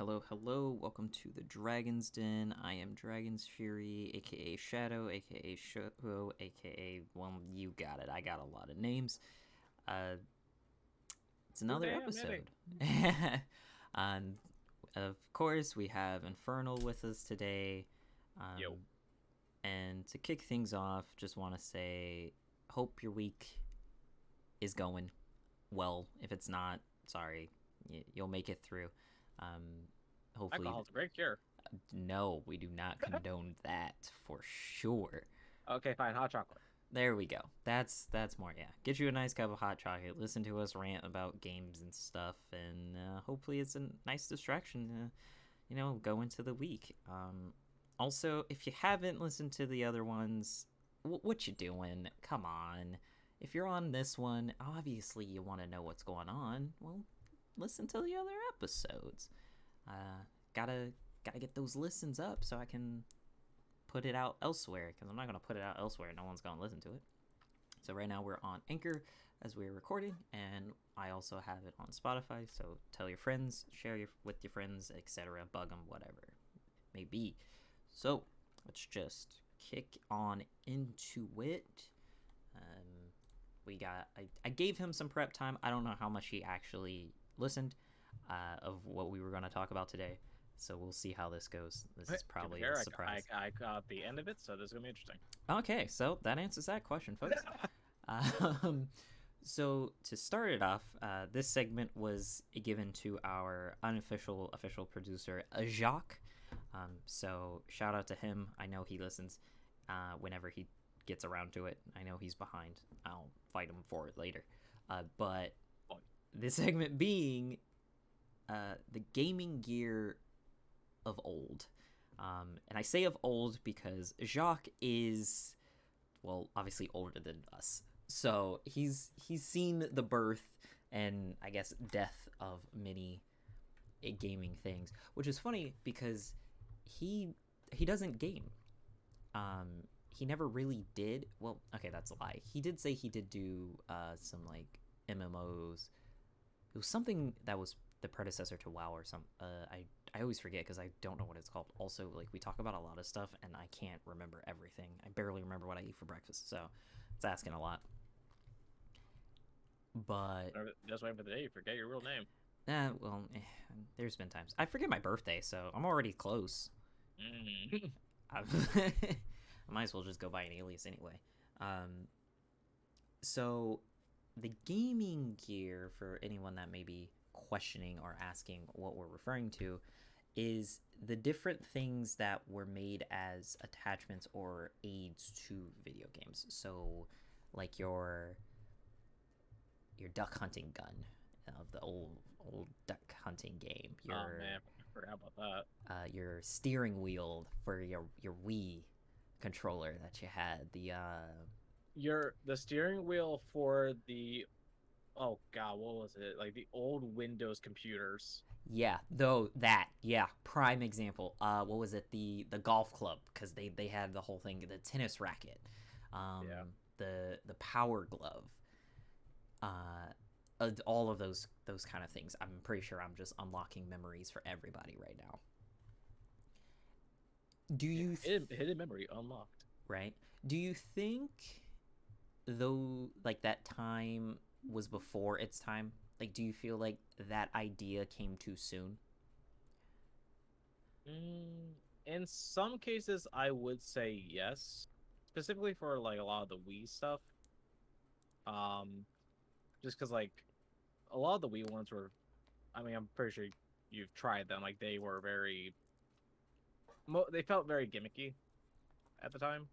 Hello, hello. Welcome to the Dragon's Den. I am Dragon's Fury, aka Shadow, aka Shogo, aka well, you got it. I got a lot of names. Uh, it's another Damn, episode. and of course, we have Infernal with us today. Um, Yo. And to kick things off, just want to say, hope your week is going well. If it's not, sorry, you'll make it through. Um, hopefully, Alcohol's a great cure. no, we do not condone that for sure. Okay, fine. Hot chocolate. There we go. That's that's more yeah. Get you a nice cup of hot chocolate. Listen to us rant about games and stuff, and uh, hopefully it's a nice distraction. To, you know, go into the week. Um, also, if you haven't listened to the other ones, wh- what you doing? Come on. If you're on this one, obviously you want to know what's going on. Well, listen to the other episodes. Uh, gotta gotta get those listens up so I can put it out elsewhere because I'm not to put it out elsewhere. No one's to listen to it. So right now we're on Anchor as we're recording, and I also have it on Spotify. So tell your friends, share your, with your friends, etc. Bug them, whatever may be. So let's just kick on into it. Um, we got. I, I gave him some prep time. I don't know how much he actually listened uh, of what we were going to talk about today. So we'll see how this goes. This is probably a I- surprise. I, I got the end of it, so this is gonna be interesting. Okay, so that answers that question, folks. um, so to start it off, uh, this segment was given to our unofficial official producer, Jacques. Um, so shout out to him. I know he listens uh, whenever he gets around to it. I know he's behind. I'll fight him for it later. Uh, but. This segment being uh, the gaming gear of old. Um, and I say of old because Jacques is, well, obviously older than us. So he's he's seen the birth and I guess death of many uh, gaming things, which is funny because he he doesn't game. Um, he never really did. Well, okay, that's a lie. He did say he did do uh, some like MMOs. It was something that was the predecessor to WoW or some. Uh, I I always forget because I don't know what it's called. Also, like we talk about a lot of stuff and I can't remember everything. I barely remember what I eat for breakfast, so it's asking a lot. But Just waiting for the day you forget your real name. uh, well, eh, there's been times I forget my birthday, so I'm already close. Mm. I, I might as well just go by an alias anyway. Um, so, the gaming gear, for anyone that may be questioning or asking what we're referring to, is the different things that were made as attachments or aids to video games. So, like your your duck hunting gun of the old old duck hunting game. Your oh man, I forgot about that. uh, your steering wheel for your your Wii controller that you had. The uh, Your the steering wheel for the oh god, what was it? Like the old Windows computers. yeah, though that yeah, prime example. Uh, what was it? The the golf club because they they had the whole thing. The tennis racket. Um, Yeah. The the power glove. Uh, all of those those kind of things. I'm pretty sure I'm just unlocking memories for everybody right now. Do you Hidden, hidden memory unlocked. right? Do you think though like that time was before its time? Like do you feel like that idea came too soon? Mm, in some cases, I would say yes, specifically for like a lot of the Wii stuff. Um, just because like a lot of the Wii ones were, I mean, I'm pretty sure you've tried them. Like they were very, mo- they felt very gimmicky at the time.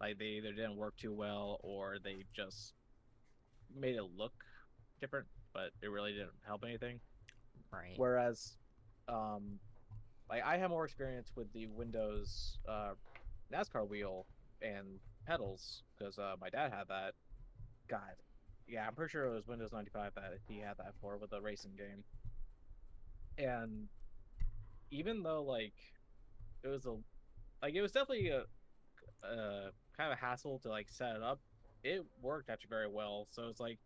Like they either didn't work too well or they just made it look different, but it really didn't help anything. Right. Whereas, um, like I have more experience with the Windows uh, NASCAR wheel and pedals because uh, my dad had that. God, yeah, I'm pretty sure it was Windows 95 that he had that for with the racing game. And even though like it was a like it was definitely a, a kind of a hassle to like set it up, it worked actually very well. So it's like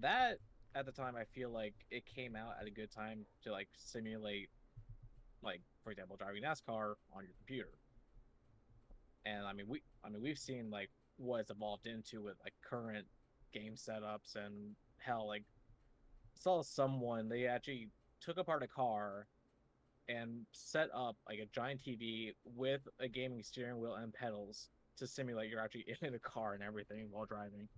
that at the time, I feel like it came out at a good time to like simulate, like for example, driving NASCAR on your computer. And I mean, we I mean we've seen like what it's evolved into with like current game setups and hell, like saw someone they actually took apart a car and set up like a giant TV with a gaming steering wheel and pedals to simulate you're actually in a car and everything while driving.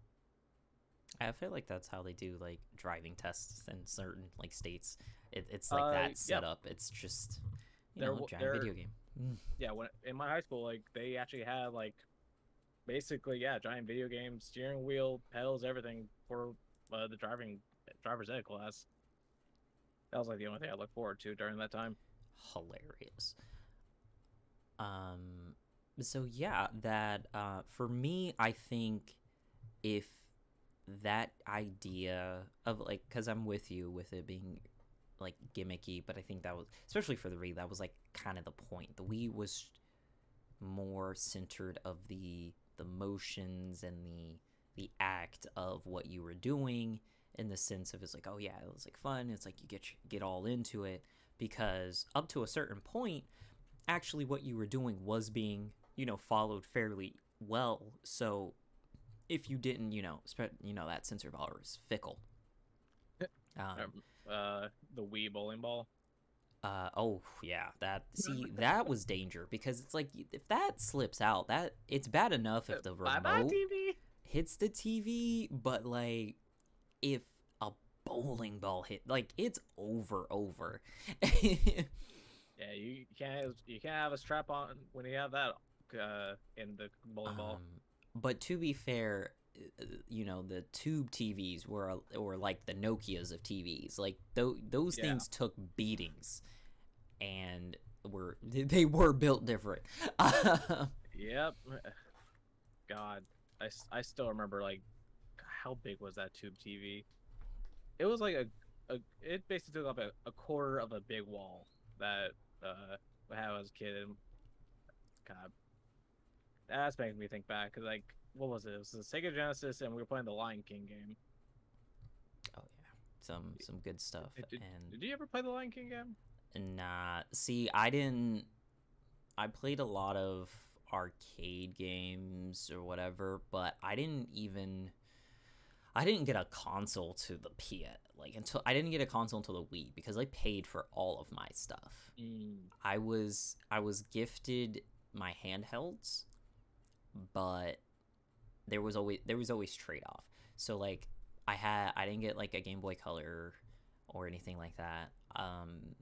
I feel like that's how they do like driving tests in certain like states. It, it's like Uh, that setup. It's just you There know, giant video game. Mm. Yeah, when in my high school, like they actually had like basically yeah, giant video game, steering wheel, pedals, everything for uh, the driving driver's ed class. That was like the only thing I looked forward to during that time. hilarious. Um, so yeah, that uh, for me, I think if that idea of like, because I'm with you with it being like gimmicky, but I think that was especially for the Wii, that was like kind of the point. The Wii was more centered of the the motions and the the act of what you were doing in the sense of it's like oh yeah it was like fun it's like you get get all into it because up to a certain point actually what you were doing was being you know followed fairly well so if you didn't you know spread you know that sensor bar is fickle um, Um, uh, the Wii bowling ball. uh oh yeah that see that was danger because it's like if that slips out that it's bad enough if the Bye bye remote TV. hits the TV, but like if a bowling ball hit, like it's over, over. Yeah, you can't you can't have a strap on when you have that uh in the bowling ball. um, but to be fair, uh, you know the tube TVs were or like the Nokia's of TVs, like th- those Yeah. things took beatings, and were they were built different. Yep. God, I, I still remember like how big was that tube TV? It was like a, a it basically took up a, a quarter of a big wall that uh I had as a kid. And God, that's making me think back like what was it? It was the Sega Genesis, and we were playing the Lion King game. oh yeah, some some good stuff. Did, did, and did you ever play the Lion King game? Nah, see, I didn't. I played a lot of arcade games or whatever, but I didn't even. I didn't get a console to the P like until I didn't get a console until the Wii because I paid for all of my stuff. Mm. I was I was gifted my handhelds, but there was always there was always trade off. So like I had I didn't get like a Game Boy Color or anything like that. Um,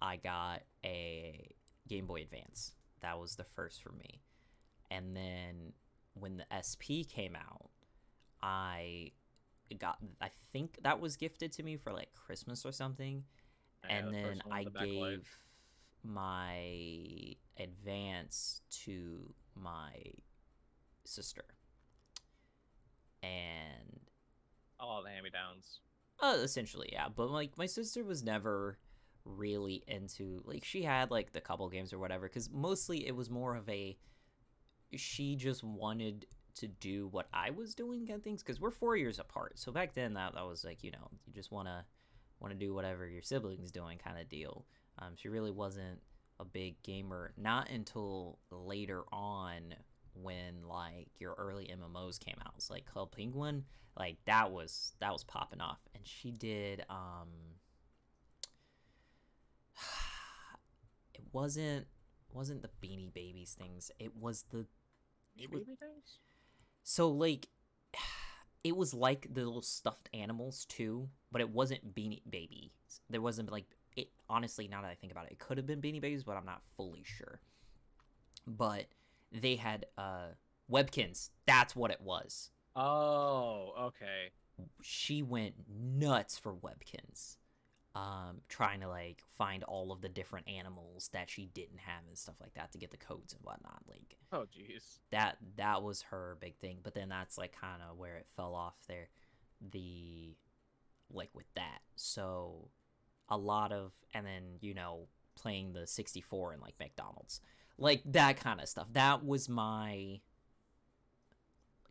I got a Game Boy Advance. That was the first for me. And then when the SP came out, I got I think that was gifted to me for like Christmas or something Yeah, and the then I with the backlight. gave my advance to my sister. And all the hand me downs. uh, essentially, yeah. But like my sister was never really into like she had like the couple games or whatever because mostly it was more of a she just wanted to do what I was doing and things because we're four years apart. So back then that that was like you know you just want to want to do whatever your siblings doing kind of deal. Um, she really wasn't a big gamer. Not until later on when like your early MMOs came out. It's like Club Penguin, like that was that was popping off, and she did. um It wasn't wasn't the Beanie Babies things. It was the You was- baby things? so like it was like the little stuffed animals too, but it wasn't Beanie Babies. There wasn't like it. Honestly, now that I think about it, it could have been Beanie Babies, but I'm not fully sure. But they had uh Webkinz. That's what it was. Oh, okay. She went nuts for Webkinz. Um, trying to like find all of the different animals that she didn't have and stuff like that to get the codes and whatnot. Like Oh, jeez. that that was her big thing but then that's like kind of where it fell off there the like with that so a lot of and then you know playing the 64 in like mcdonald's like that kind of stuff that was my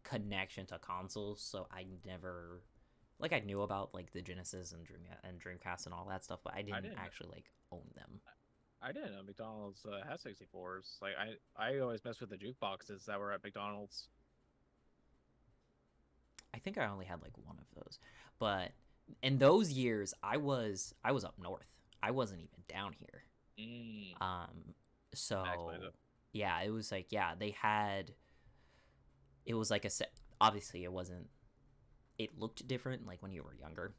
connection to consoles so i never like I knew about like the Genesis and Dream and Dreamcast and all that stuff, but I didn't, didn't. actually like own them. I didn't know McDonald's uh, has 64s. Like I, I always mess with the jukeboxes that were at McDonald's. I think I only had like one of those. But in those years, I was I was up north. I wasn't even down here. Mm. Um, so yeah, it was like yeah, they had. It was like a set. Obviously, it wasn't. It looked different, like when you were younger,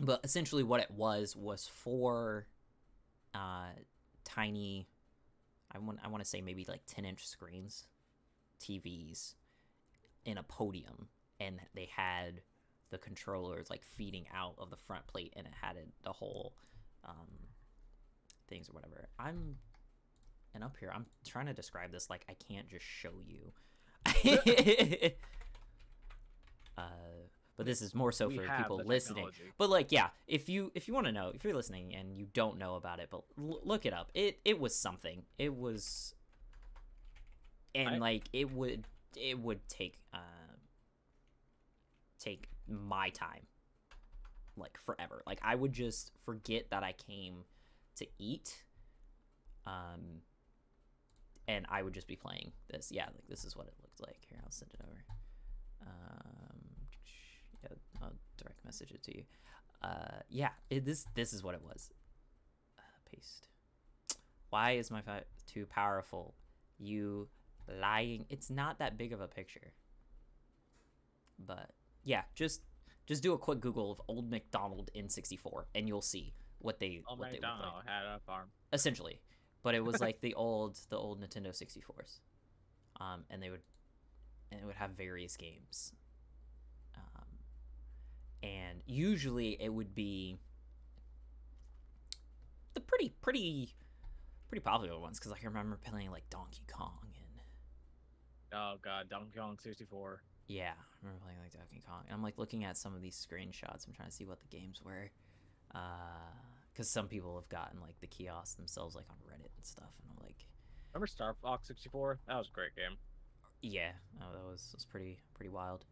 but essentially, what it was was four, uh, tiny. I want I want to say maybe like ten inch screens, TVs, in a podium, and they had the controllers like feeding out of the front plate, and it had it, the whole, um, things or whatever. I'm and up here i'm trying to describe this like i can't just show you. Uh but this is more so We for people listening. technology. but like yeah if you if you want to know if you're listening and you don't know about it but l- look it up. It it was something. It was and I- like it would it would take uh take my time like forever. Like i would just forget that i came to eat um and i would just be playing this. Yeah like this is what it looked like. Here i'll send it over. Um yeah i'll direct message it to you. Uh yeah it, this this is what it was. Uh, paste. Why is my phone too powerful? You lying. It's not that big of a picture. But yeah just just do a quick google of old mcdonald in 64 and you'll see what they Oh, what they look like. McDonald had a farm. essentially but it was like the old the old nintendo 64s um and they would and it would have various games. Um and usually it would be the pretty pretty pretty popular ones because i remember playing like donkey kong and Oh god, Donkey Kong 64. yeah i remember playing like donkey kong. And i'm like looking at some of these screenshots. I'm trying to see what the games were. Uh because some people have gotten like the kiosks themselves like on reddit and stuff and i'm like Remember Star Fox 64? That was a great game. Yeah, oh, that was was pretty pretty wild.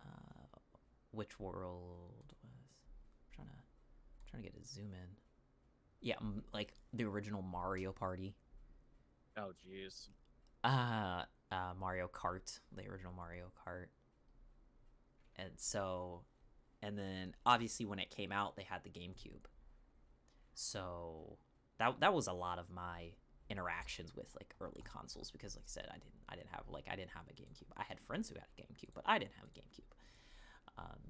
Uh, which world was? I'm trying to trying to get a zoom in. Yeah, m- like the original Mario Party. Oh jeez. Uh, uh, Mario Kart, the original Mario Kart. And so, and then obviously when it came out, they had the GameCube. So that that was a lot of my interactions with like early consoles because like I said I didn't I didn't have like I didn't have a GameCube. I had friends who had a GameCube, but I didn't have a GameCube. Um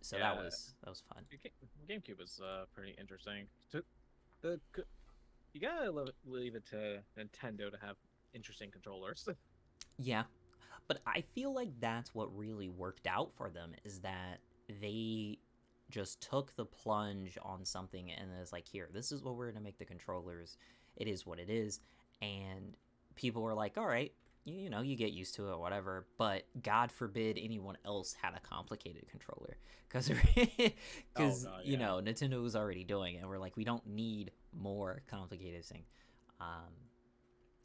so that was that was fun. GameCube was uh, pretty interesting. To, the you gotta leave it to Nintendo to have interesting controllers. Yeah. But I feel like that's what really worked out for them is that they just took the plunge on something and it's like, here, this is what we're going to make the controllers. It is what it is. And people were like, all right, you, you know, you get used to it, whatever. But God forbid anyone else had a complicated controller. Because, because you yeah. know, Nintendo was already doing it. We're like, we don't need more complicated thing. Um,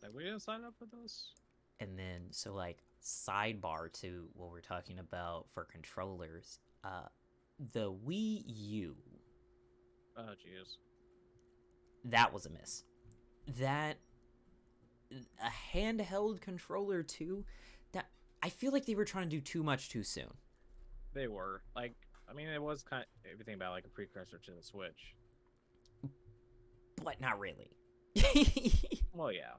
like, we didn't sign up for those. and then so like sidebar to what we're talking about for controllers uh the wii u Oh jeez. that was a miss that a handheld controller too that i feel like they were trying to do too much too soon They were like, I mean, it was kind of everything about like a precursor to the Switch. but not really Well, yeah.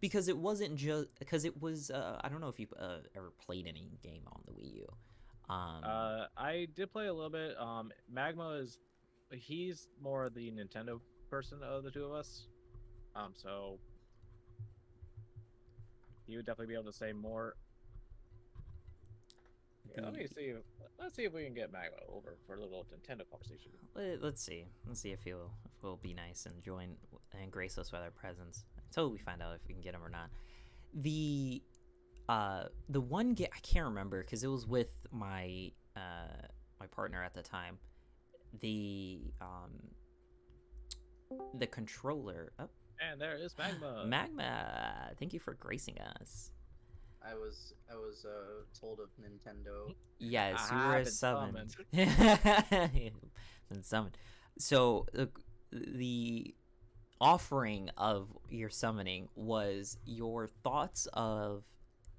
because it wasn't just because it was uh, i don't know if you uh, ever played any game on the wii u um Uh, I did play a little bit. Um, Magma is, he's more the Nintendo person of the two of us. Um, so he would definitely be able to say more. Yeah, let me see. If, let's see if we can get Magma over for a little Nintendo conversation. Let, let's see. Let's see if he'll if he'll be nice and join and grace us with our presence until we find out if we can get him or not. The uh the one get I can't remember because it was with my uh my partner at the time. The um the controller. Oh, And there is Magma. Magma. Thank you for gracing us. I was I was uh, told of Nintendo. Yes, you were have been summoned. been summoned. So the the offering of your summoning was your thoughts of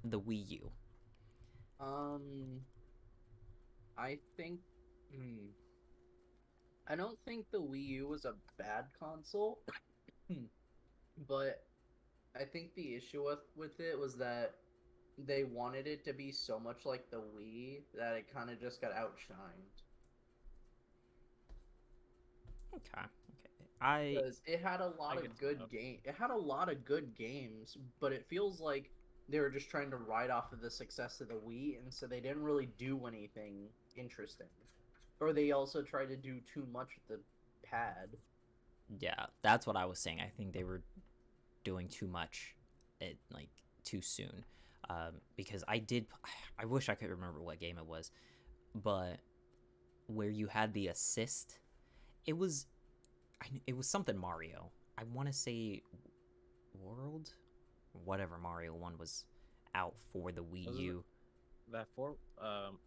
the Wii U. Um, I think. Hmm, I don't think the Wii U was a bad console, but I think the issue with with it was that they wanted it to be so much like the Wii that it kind of just got outshined. Okay. Okay. I because it had a lot I of good that. game. It had a lot of good games, but it feels like they were just trying to ride off of the success of the Wii, and so they didn't really do anything interesting. Or they also tried to do too much with the pad. yeah, that's what I was saying. I think they were doing too much it like too soon. Um, because I did I wish I could remember what game it was, but where you had the assist, it was it was something Mario. I want to say World, whatever Mario one was out for the Wii Was it- U. That for um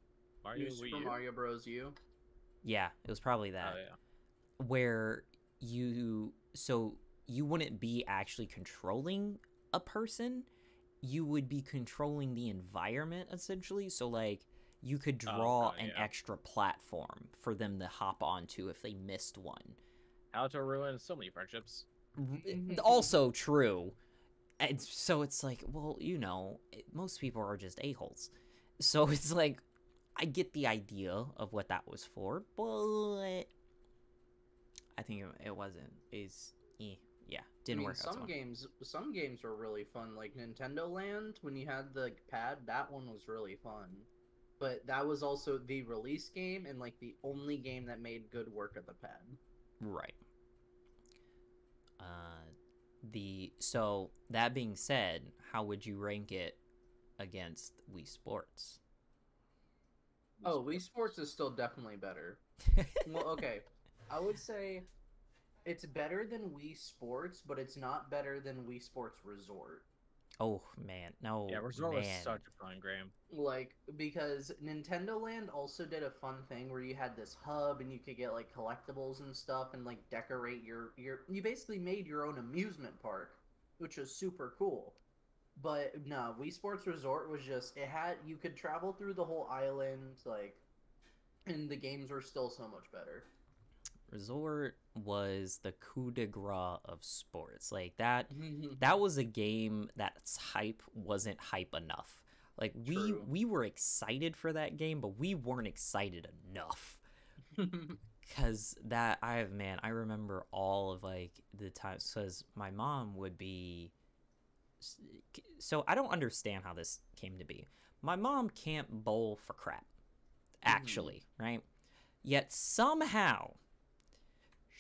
Mario New Wii Super U? Mario Bros. U. Yeah, it was probably that. Oh yeah. where you so you wouldn't be actually controlling a person you would be controlling the environment essentially so like you could Oh, draw God, an yeah. extra platform for them to hop onto if they missed one How to ruin so many friendships. Also true and so it's like well you know most people are just a-holes so it's like i get the idea of what that was for but i think it, wasn't is eh, yeah didn't mean, work out so some well. games, some games were really fun. Like Nintendo Land, when you had the pad, that one was really fun. But that was also the release game and like the only game that made good work of the pad. Right. Uh, the so that being said, how would you rank it against Wii Sports? Oh, Wii Sports is still definitely better. well, okay. I would say it's better than Wii Sports, but it's not better than Wii Sports Resort. Oh man, no. yeah, Resort man. was such a fun game. Like, because Nintendo Land also did a fun thing where you had this hub and you could get like collectibles and stuff and like decorate your your you basically made your own amusement park, which was super cool. But no, Wii Sports Resort was just it had you could travel through the whole island, like and the games were still so much better. Resort was the coup de grace of sports. Like that that was a game that's hype wasn't hype enough. Like we True. we were excited for that game, but we weren't excited enough. Cause that I have man, I remember all of like the times because my mom would be. So I don't understand how this came to be. My mom can't bowl for crap, mm-hmm. actually, right? Yet somehow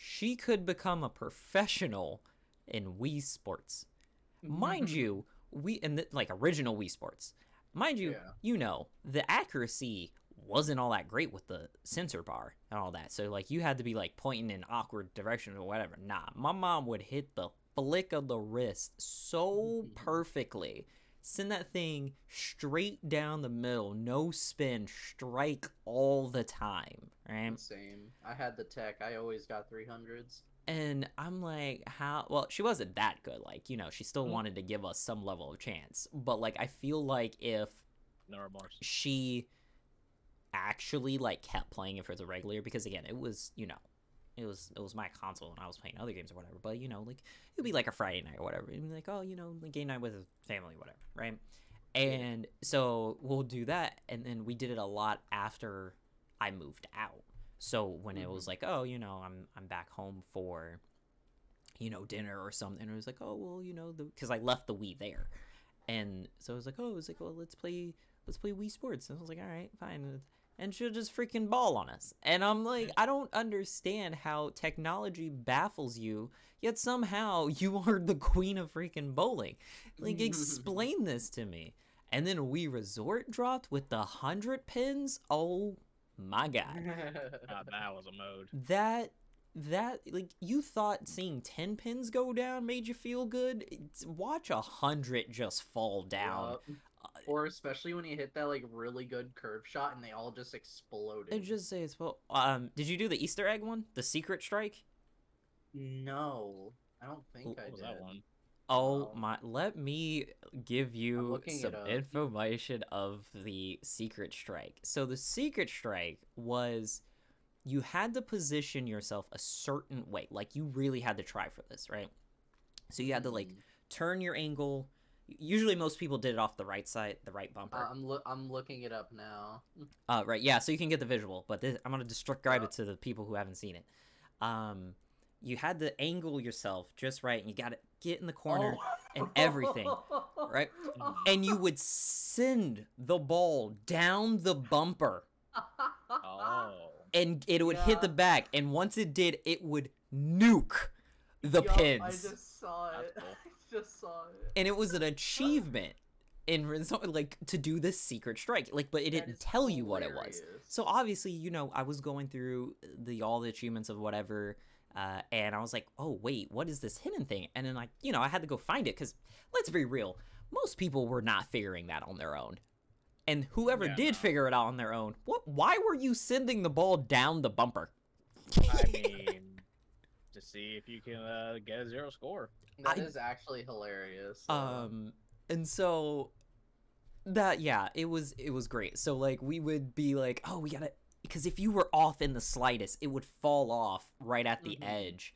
she could become a professional in Wii Sports. Mind mm-hmm. you, we in the, like original Wii Sports. Mind you, Yeah. you know the accuracy wasn't all that great with the sensor bar and all that. So like you had to be like pointing in awkward direction or whatever. Nah, my mom would hit the flick of the wrist so mm-hmm. perfectly. Send that thing straight down the middle, no spin, strike all the time, right? Same. I had the tech. I always got 300s. And I'm like, how? Well, she wasn't that good. Like, you know, she still Mm. wanted to give us some level of chance. But, like, I feel like if No remorse. she actually, like, kept playing it for the regular, because, again, it was, you know, it was it was my console and I was playing other games or whatever. But, you know, like, it'd be like a Friday night or whatever. It'd be like, oh, you know, like game night with family, whatever, right? And so we'll do that. And then we did it a lot after I moved out. So when it was mm-hmm. like, oh, you know, I'm I'm back home for, you know, dinner or something, it was like, oh, well, you know, the because I left the Wii there, and so I was like, oh, it was like, well, let's play let's play Wii Sports, and I was like, all right, fine, and she'll just freaking ball on us, and I'm like, I don't understand how technology baffles you, yet somehow you are the queen of freaking bowling, like explain this to me. And then we Resort dropped with the hundred pins. Oh my god Ah, that was a mode. that that like you thought seeing 10 pins go down made you feel good It's- watch a hundred just fall down Yup. Or especially when you hit that like really good curve shot and they all just exploded. It just says, well, um, did you do the Easter egg one, the secret strike? No, I don't think Ooh, I was did. that one? Oh Um, my! Let me give you some information of the secret strike. So the secret strike was you had to position yourself a certain way. Like you really had to try for this, right? So you had to like Mhm. turn your angle. Usually, most people did it off the right side, the right bumper. Uh, I'm loo- I'm looking it up now. Uh, right, yeah, so you can get the visual, but this, I'm gonna describe Uh, it to the people who haven't seen it. Um, you had to angle yourself just right, and you got to get in the corner, Oh. and everything, right? and you would send the ball down the bumper, Oh. and it would hit the back, and once it did, it would nuke the Yup, pins, I just saw That's it. cool. I just saw it. and it was an achievement in result- like to do this secret strike, like, but it That didn't is tell you what it was. So obviously, you know, I was going through the all the achievements of whatever, uh, and I was like, oh wait, what is this hidden thing? And then like, you know, I had to go find it because let's be real, most people were not figuring that on their own. And whoever Yeah, did no. figure it out on their own, what? Why were you sending the ball down the bumper? I mean, to see if you can uh, get a zero score. That is I- actually hilarious. um, and so that yeah, it was it was great. So like we would be like, oh, we gotta because if you were off in the slightest, it would fall off right at the Mhm. edge.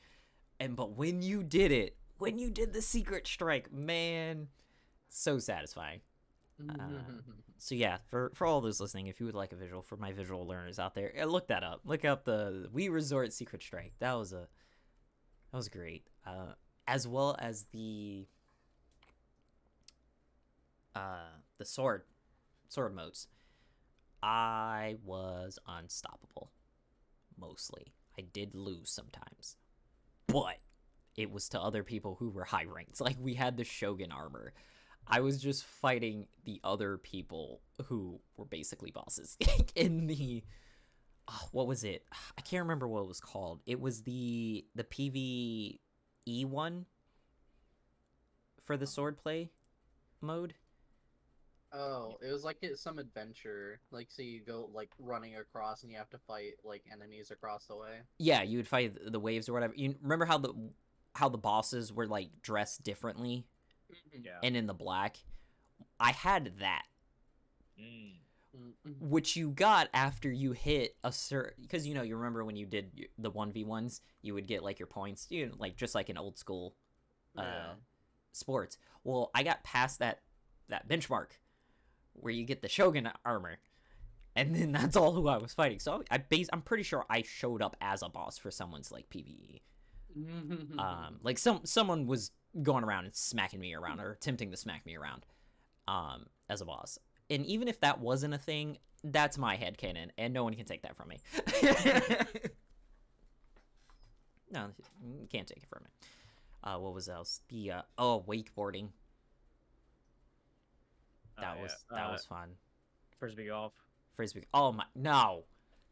And but when you did it, when you did the secret strike, man, so satisfying. uh, So yeah, for for all those listening, if you would like a visual for my visual learners out there, uh, look that up. Look up the Wii Resort Secret Strike. That was a that was great. Uh, as well as the uh the sword sword modes. I was unstoppable mostly. I did lose sometimes. But it was to other people who were high ranked. Like we had the Shogun armor. I was just fighting the other people who were basically bosses in the oh, what was it? I can't remember what it was called. It was the the PvE one for the swordplay mode. Oh, it was like it- some adventure. Like, so you go like running across, and you have to fight like enemies across the way. Yeah, you would fight the waves or whatever. You remember how the how the bosses were like dressed differently Yeah. and in the black? I had that Mm. Mm-hmm. which you got after you hit a certain because you know you remember when you did the 1v1s you would get like your points you know, like just like in old school uh Yeah. sports well i got past that that benchmark where you get the shogun armor and then that's all who i was fighting so i base i'm pretty sure i showed up as a boss for someone's like pve Mm-hmm. um like some someone was going around and smacking me around or attempting to smack me around um as a boss and even if that wasn't a thing that's my head canon and no one can take that from me no you can't take it from me uh what was else the uh oh wakeboarding that Oh, was yeah. that Uh, was fun frisbee golf. frisbee oh my no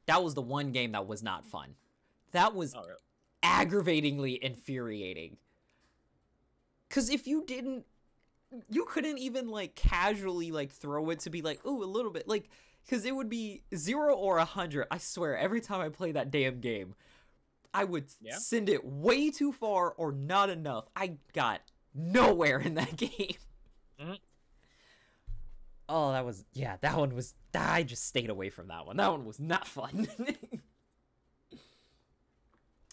that was the one game that was not fun that was Oh, really? aggravatingly infuriating. Cause if you didn't, you couldn't even like casually like throw it to be like, oh, a little bit, like, cause it would be zero or a hundred. I swear, every time I play that damn game, I would Yeah? send it way too far or not enough. I got nowhere in that game. Mhm. Oh, that was yeah. That one was. I just stayed away from that one. That one was not fun.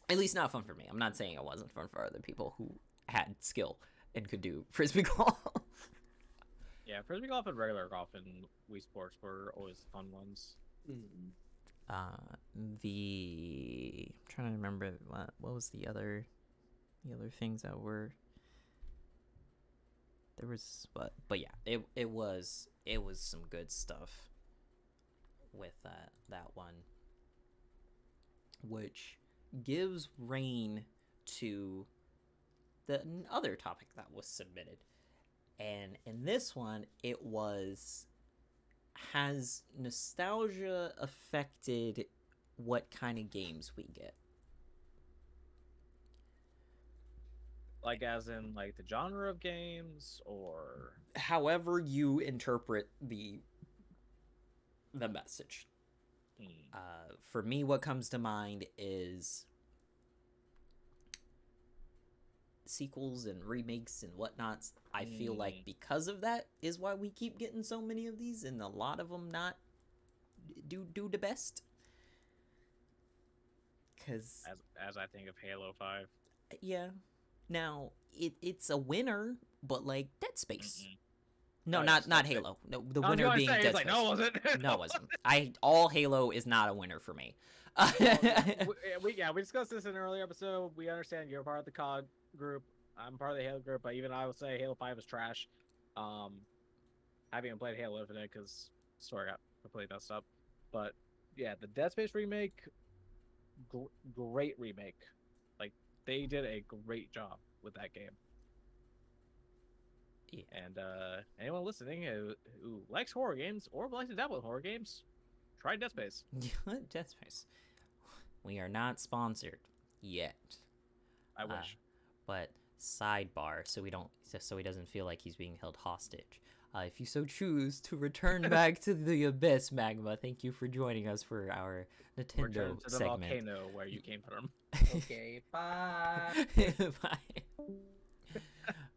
At least not fun for me. I'm not saying it wasn't fun for other people who had skill and could do frisbee golf. Yeah, frisbee golf and regular golf and Wii Sports were always fun ones. Mm. uh, the I'm trying to remember what what was the other the other things that were there was but but yeah it it was it was some good stuff with that that one which gives reign to the other topic that was submitted and in this one it was has nostalgia affected what kind of games we get Like as in like the genre of games or however you interpret the the message. Hmm. Uh, for me, what comes to mind is sequels and remakes and whatnots. I feel like Mm. because of that is why we keep getting so many of these, and a lot of them not do do the best. Cause as as I think of Halo Five. yeah, now it it's a winner, but like Dead Space. Mm-mm. No, not not Halo. No, the winner being say, Dead like, Space. no, it wasn't. no, it wasn't. I all Halo is not a winner for me. Well, we, we yeah we discussed this in an earlier episode. We understand you're part of the COG group. I'm part of the Halo group, but even I would say Halo Five is trash. Um, I haven't even played Halo Infinite because story got completely messed up. But yeah, the Dead Space remake, gr- great remake. Like they did a great job with that game. Yeah. And uh, anyone listening who, who likes horror games or would like to dabble in horror games, try Dead Space. Dead Space. We are not sponsored yet, I Uh, wish. but sidebar, so we don't, so- so he doesn't feel like he's being held hostage. Uh, if you so choose to return back to the abyss, Magma, thank you for joining us for our Nintendo Return to the segment. volcano where you came from. Okay, bye. Bye.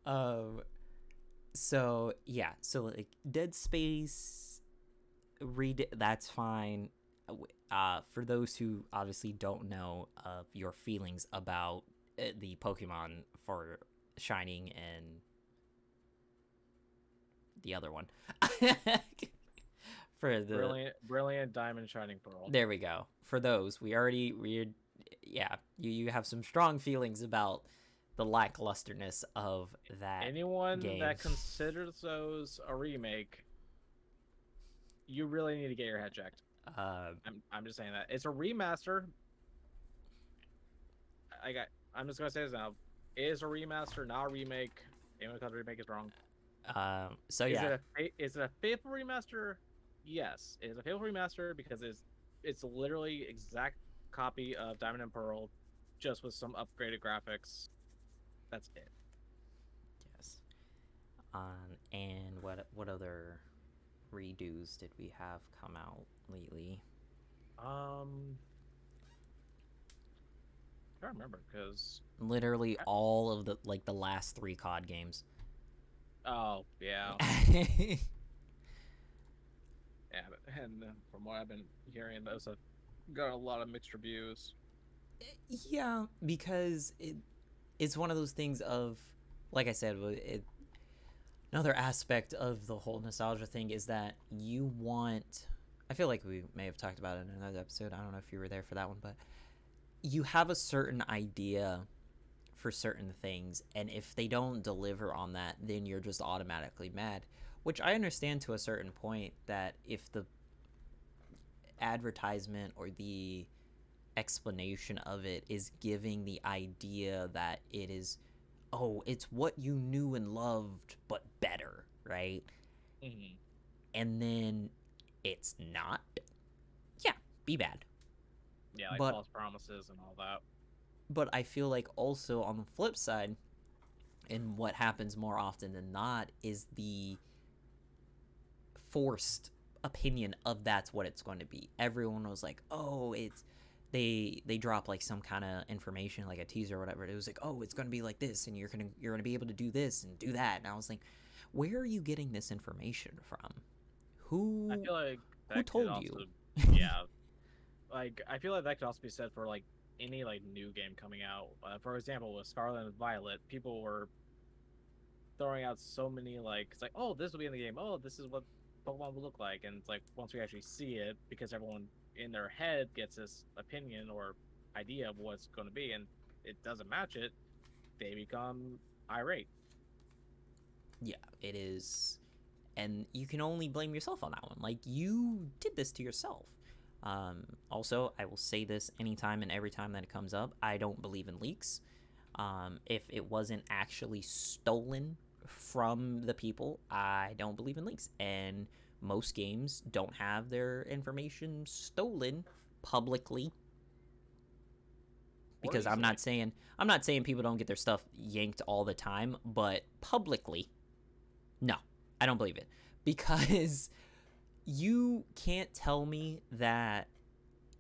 um, so yeah, so like Dead Space, read that's fine. Uh, Uh, for those who obviously don't know of your feelings about uh, the Pokemon for Shining and the other one, for the brilliant, brilliant diamond shining pearl. there we go. For those, we already we yeah, you you have some strong feelings about the lacklusterness of that. Anyone game. that considers those a remake, you really need to get your head checked. Uh, I'm, I'm just saying that it's a remaster. I got. I'm just gonna say this now. It is a remaster, not a remake. Anyone it a remake is wrong. um, so is yeah, it a is it a faithful remaster? Yes, it is a faithful remaster because it's it's literally exact copy of Diamond and Pearl, just with some upgraded graphics. That's it. yes. Um, and what what other redos did we have come out lately? Um, I don't remember because Literally all of the like the last three COD games. oh yeah, yeah, and from what I've been hearing, those have got a lot of mixed reviews. yeah, because it it's one of those things of like I said, it another aspect of the whole nostalgia thing is that you want I feel like we may have talked about it in another episode. I don't know if you were there for that one, but you have a certain idea for certain things and if they don't deliver on that, then you're just automatically mad, which I understand to a certain point that if the advertisement or the explanation of it is giving the idea that it is oh it's what you knew and loved but better right Mhm. and then it's not yeah be bad Yeah, like But- false promises and all that. but i feel like also on the flip side and what happens more often than not is the forced opinion of that's what it's going to be everyone was like oh it's they they drop like some kind of information like a teaser or whatever it was like oh it's going to be like this and you're going to you're going to be able to do this and do that and i was like where are you getting this information from who I feel like who told also, you? yeah, like I feel like that could also be said for like any like new game coming out. Uh, for example, with Scarlet and Violet, people were throwing out so many like it's like oh this will be in the game. Oh this is what Pokemon will look like, and it's like once we actually see it, because everyone in their head gets this opinion or idea of what's going to be, and it doesn't match it, they become irate. yeah it is. And you can only blame yourself on that one. Like you did this to yourself. Um, also i will say this anytime and every time that it comes up i don't believe in leaks. Um, if it wasn't actually stolen from the people i don't believe in leaks. And most games don't have their information stolen publicly. Because I'm not saying I'm not saying people don't get their stuff yanked all the time, but publicly, no, I don't believe it. Because you can't tell me that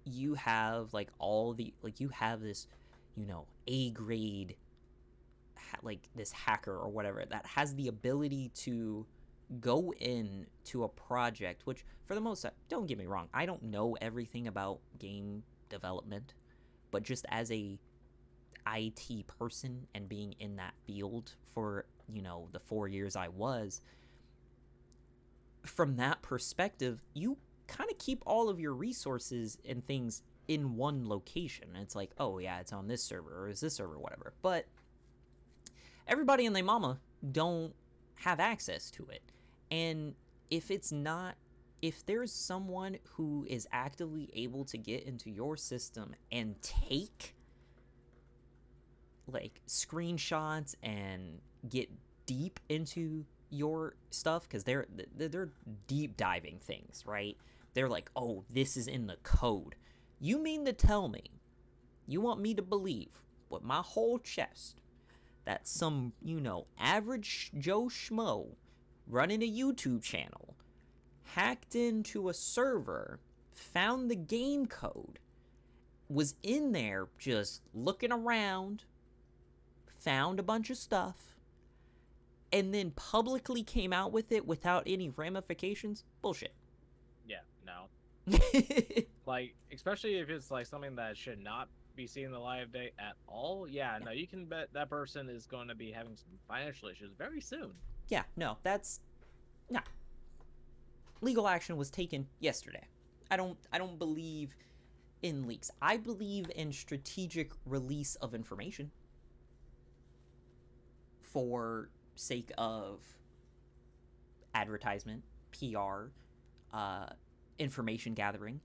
you have like all the like you have this, you know, A grade ha- like this hacker or whatever that has the ability to go in to a project which for the most part don't get me wrong i don't know everything about game development but just as a IT person and being in that field for, you know, the 4 years I was from that perspective, you kind of keep all of your resources and things in one location. It's like, oh yeah, it's on this server or is this server whatever. But everybody and their mama don't have access to it. And if it's not if there's someone who is actively able to get into your system and take like screenshots and get deep into your stuff because they're they're deep diving things right? They're like oh this is in the code. You mean to tell me you want me to believe with my whole chest that some you know average joe schmo running a youtube channel hacked into a server, found the game code, was in there just looking around, found a bunch of stuff, and then publicly came out with it without any ramifications? Bullshit. Yeah, no. Like, especially if it's like something that should not be seen the light of day at all. Yeah, no, you can bet that person is going to be having some financial issues very soon. Yeah, no, that's no. Legal action was taken yesterday. I don't I don't believe in leaks. I believe in strategic release of information for sake of advertisement, PR, uh, information gathering.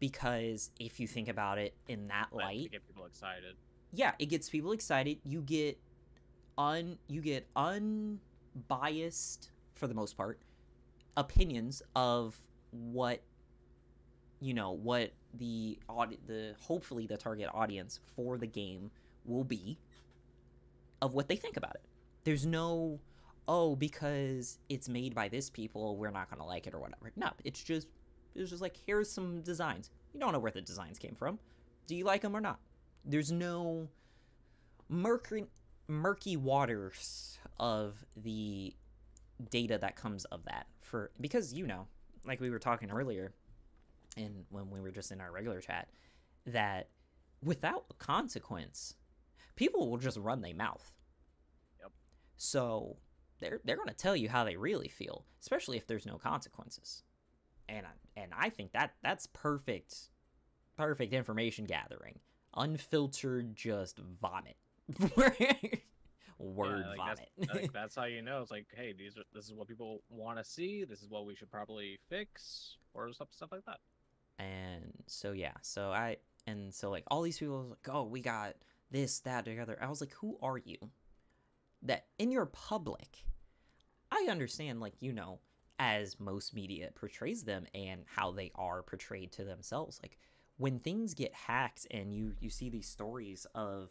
Because if you think about it in that But light, get people excited. yeah, it gets people excited. You get un you get unbiased for the most part opinions of what you know what the audi- the hopefully the target audience for the game will be of what they think about it. There's no oh because it's made by this people we're not going to like it or whatever. No, it's just it's just like here's some designs. You don't know where the designs came from. Do you like them or not? There's no murky murky waters of the data that comes of that for because you know like we were talking earlier and when we were just in our regular chat that without a consequence people will just run their mouth. Yep. so they're they're going to tell you how they really feel especially if there's no consequences. And I, and I think that that's perfect perfect information gathering. Unfiltered just vomit word yeah, like vomit That's, like, that's how you know. It's like, hey, these are this is what people want to see. This is what we should probably fix, or stuff stuff like that. and so yeah so i and so like all these people like oh we got this that together i was like who are you that in your public i understand like you know as most media portrays them and how they are portrayed to themselves like when things get hacked and you you see these stories of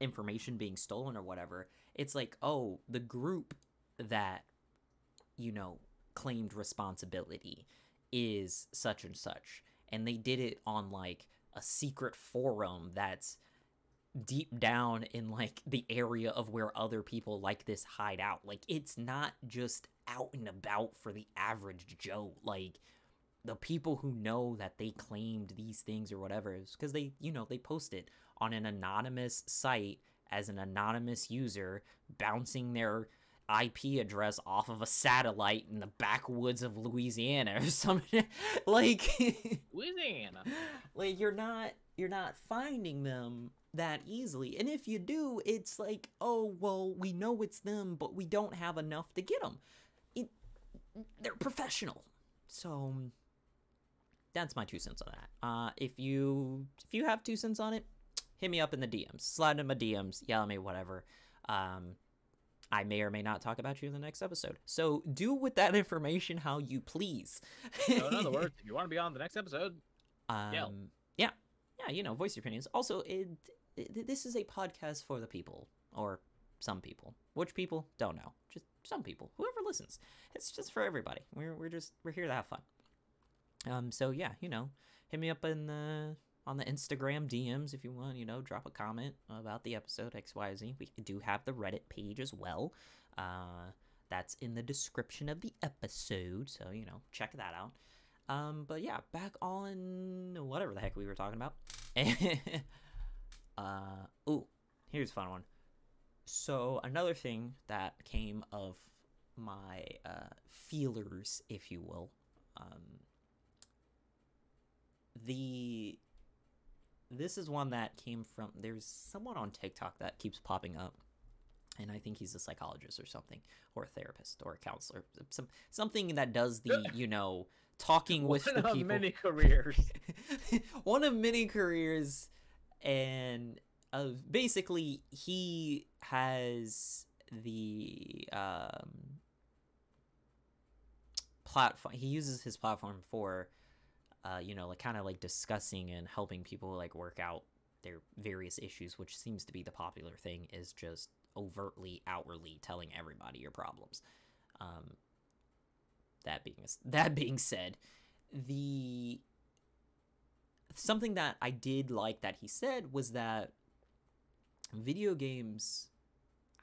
information being stolen or whatever it's like oh the group that you know claimed responsibility is such and such. And they did it on like a secret forum that's deep down in like the area of where other people like this hide out. Like it's not just out and about for the average joe. Like the people who know that they claimed these things or whatever is because they you know they post it on an anonymous site as an anonymous user bouncing their IP address off of a satellite in the backwoods of Louisiana or something like Louisiana. like you're not you're not finding them that easily. And if you do it's like oh well we know it's them but we don't have enough to get them it, they're professional. So that's my two cents on that. Uh if you if you have two cents on it hit me up in the dms slide in my dms yell at me whatever um I may or may not talk about you in the next episode. So do with that information how you please. So in other words, if you want to be on the next episode, Um, Yell. yeah, yeah, you know, voice your opinions. Also, it th- this is a podcast for the people or some people. Which people? Don't know. Just some people. Whoever listens. It's just for everybody. We're we're just we're here to have fun. Um so yeah, you know, hit me up in the on the Instagram DMs if you want, you know, drop a comment about the episode XYZ. We do have the Reddit page as well. Uh that's in the description of the episode, so you know, check that out. Um, but yeah, back on whatever the heck we were talking about. uh, ooh, here's a fun one. So another thing that came of my uh, feelers, if you will, um, the this is one that came from there's someone on TikTok that keeps popping up and I think he's a psychologist or something, or a therapist, or a counselor, some something that does the you know talking with One the of people. many careers. one of many careers, and uh, basically he has the um, platform. He uses his platform for, uh, you know, like kind of like discussing and helping people like work out their various issues, which seems to be the popular thing. Is just overtly, outwardly telling everybody your problems. Um, that being that being said, the something that I did like that he said was that video games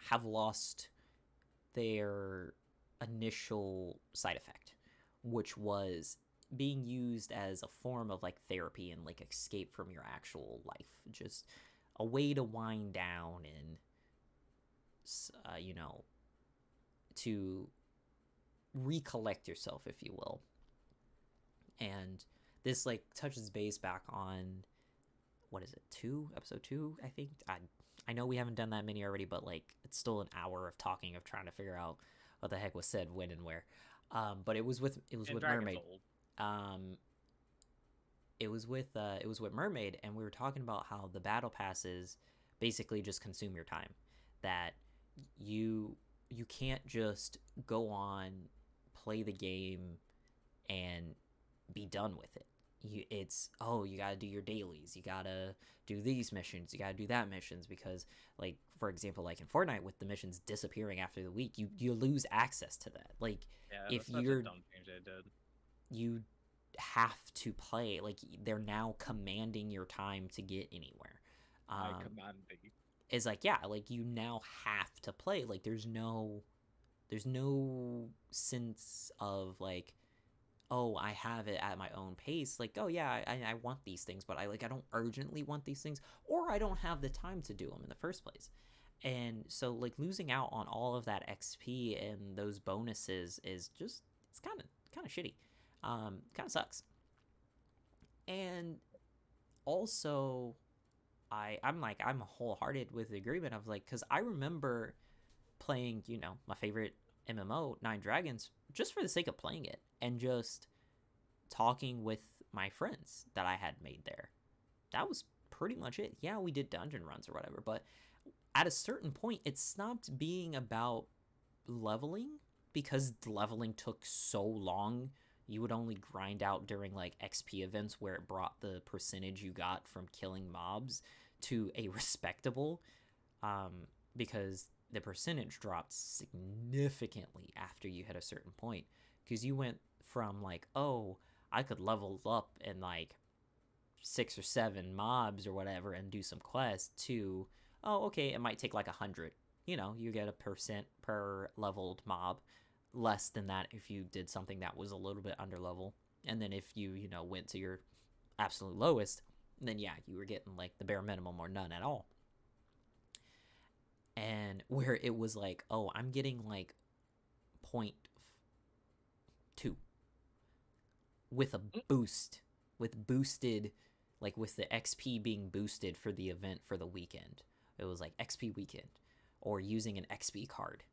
have lost their initial side effect, which was being used as a form of like therapy and like escape from your actual life, just a way to wind down and uh, you know to recollect yourself, if you will. And this like touches base back on what is it two? Episode two i think? I i know we haven't done that many already but like it's still an hour of talking of trying to figure out what the heck was said when and where. Um but it was with it was And with Dragon's mermaid. old. Um it was with uh it was with mermaid and we were talking about how the battle passes basically just consume your time. That you you can't just go on play the game and be done with it. You it's oh you got to do your dailies. You got to do these missions. You got to do that missions because like for example like in Fortnite with the missions disappearing after the week you you lose access to that. Like Yeah, if you're- a dumb change they did. You have to play like they're now commanding your time to get anywhere. I um, command thee. is like yeah like you now have to play. Like there's no there's no sense of like oh i have it at my own pace. Like oh yeah I, I want these things but i like i don't urgently want these things or i don't have the time to do them in the first place. And so like losing out on all of that xp and those bonuses is just it's kind of kind of shitty um kind of sucks and also I I'm like I'm wholehearted with the agreement of like because I remember playing you know my favorite MMO Nine Dragons just for the sake of playing it and just talking with my friends that I had made there. That was pretty much it. Yeah, we did dungeon runs or whatever, but at a certain point it stopped being about leveling because leveling took so long you would only grind out during like XP events where it brought the percentage you got from killing mobs to a respectable um, because the percentage dropped significantly after you hit a certain point. Because you went from like oh I could level up in like six or seven mobs or whatever and do some quests to oh okay it might take like a hundred. You know you get a percent per leveled mob less than that if you did something that was a little bit under level. And then if you you know went to your absolute lowest then yeah you were getting like the bare minimum or none at all. And where it was like oh i'm getting like point two with a boost with boosted like with the xp being boosted for the event for the weekend. It was like xp weekend or using an xp card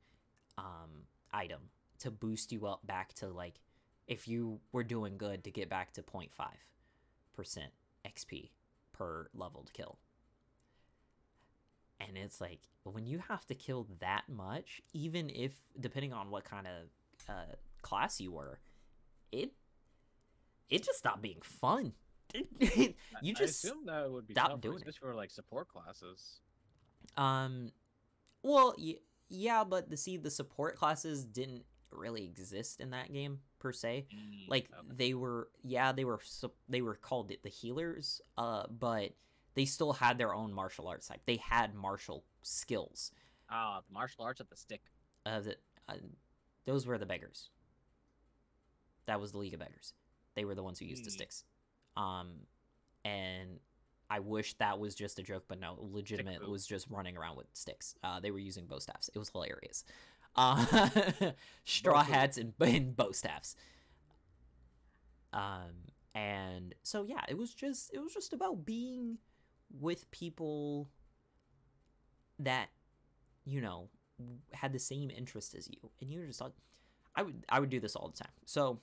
um item to boost you up back to like if you were doing good to get back to 0.5% XP per leveled kill. And it's like when you have to kill that much, even if depending on what kind of uh, class you were, it it just stopped being fun. you just I assume that would be stop doing it. for like support classes. Um, well, y- yeah, but the see the support classes didn't really exist in that game per se. Mm, Like okay. they were, yeah, they were they were called the healers, uh, but they still had their own martial arts type. They had martial skills. ah, the martial arts of the stick. Uh, that uh, those were the beggars. That was the League of Beggars. They were the ones who used the Hmm. sticks. Um, and I wish that was just a joke, but no, legitimate was just running around with sticks. Uh, they were using bo staffs. It was hilarious. Uh, straw hats and, and bo staffs. Um, and so yeah, it was just it was just about being with people that you know had the same interest as you, and you were just like, I would I would do this all the time. So,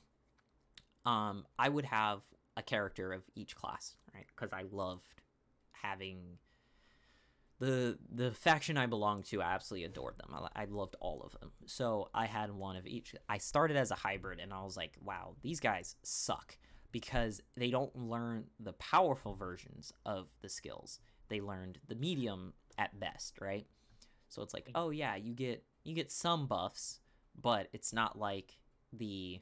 um, I would have a character of each class, right? Because I loved having the the faction I belonged to. I absolutely adored them. I, I loved all of them. So I had one of each. I started as a hybrid, and I was like, wow, these guys suck because they don't learn the powerful versions of the skills. They learned the medium at best, right? So it's like, oh yeah, you get you get some buffs, but it's not like the